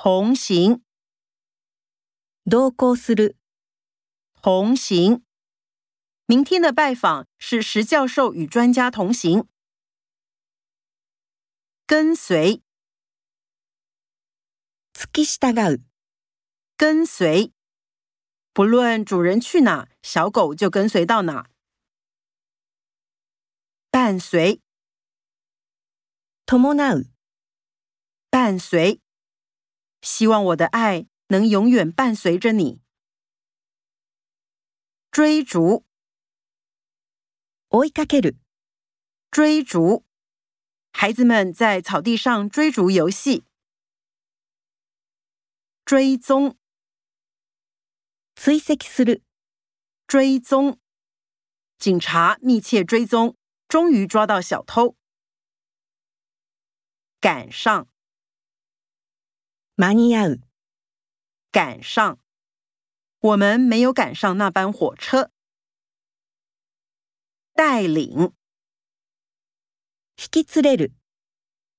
同行，同行する、同行。明天的拜访是石教授与专家同行。跟随，付き従う、跟随，不论主人去哪，小狗就跟随到哪。伴随，伴う、伴随， 希望我的爱能永远伴随着你。追逐，追いかける、追逐，孩子们在草地上追逐游戏。追踪，追跡する、追踪，警察密切追踪，终于抓到小偷。赶上， 間に合う、赶上，我们没有赶上那班火车。带领，引き連れる、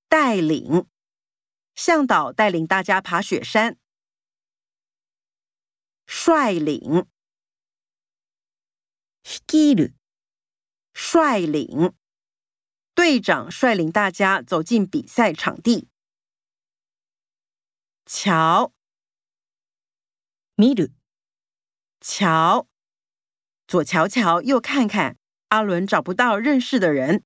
带领，向导带领大家爬雪山。率领，率いる、率领，队长率领大家走进比赛场地。 桥，米鲁，桥，左瞧瞧，右看看，阿伦找不到认识的人。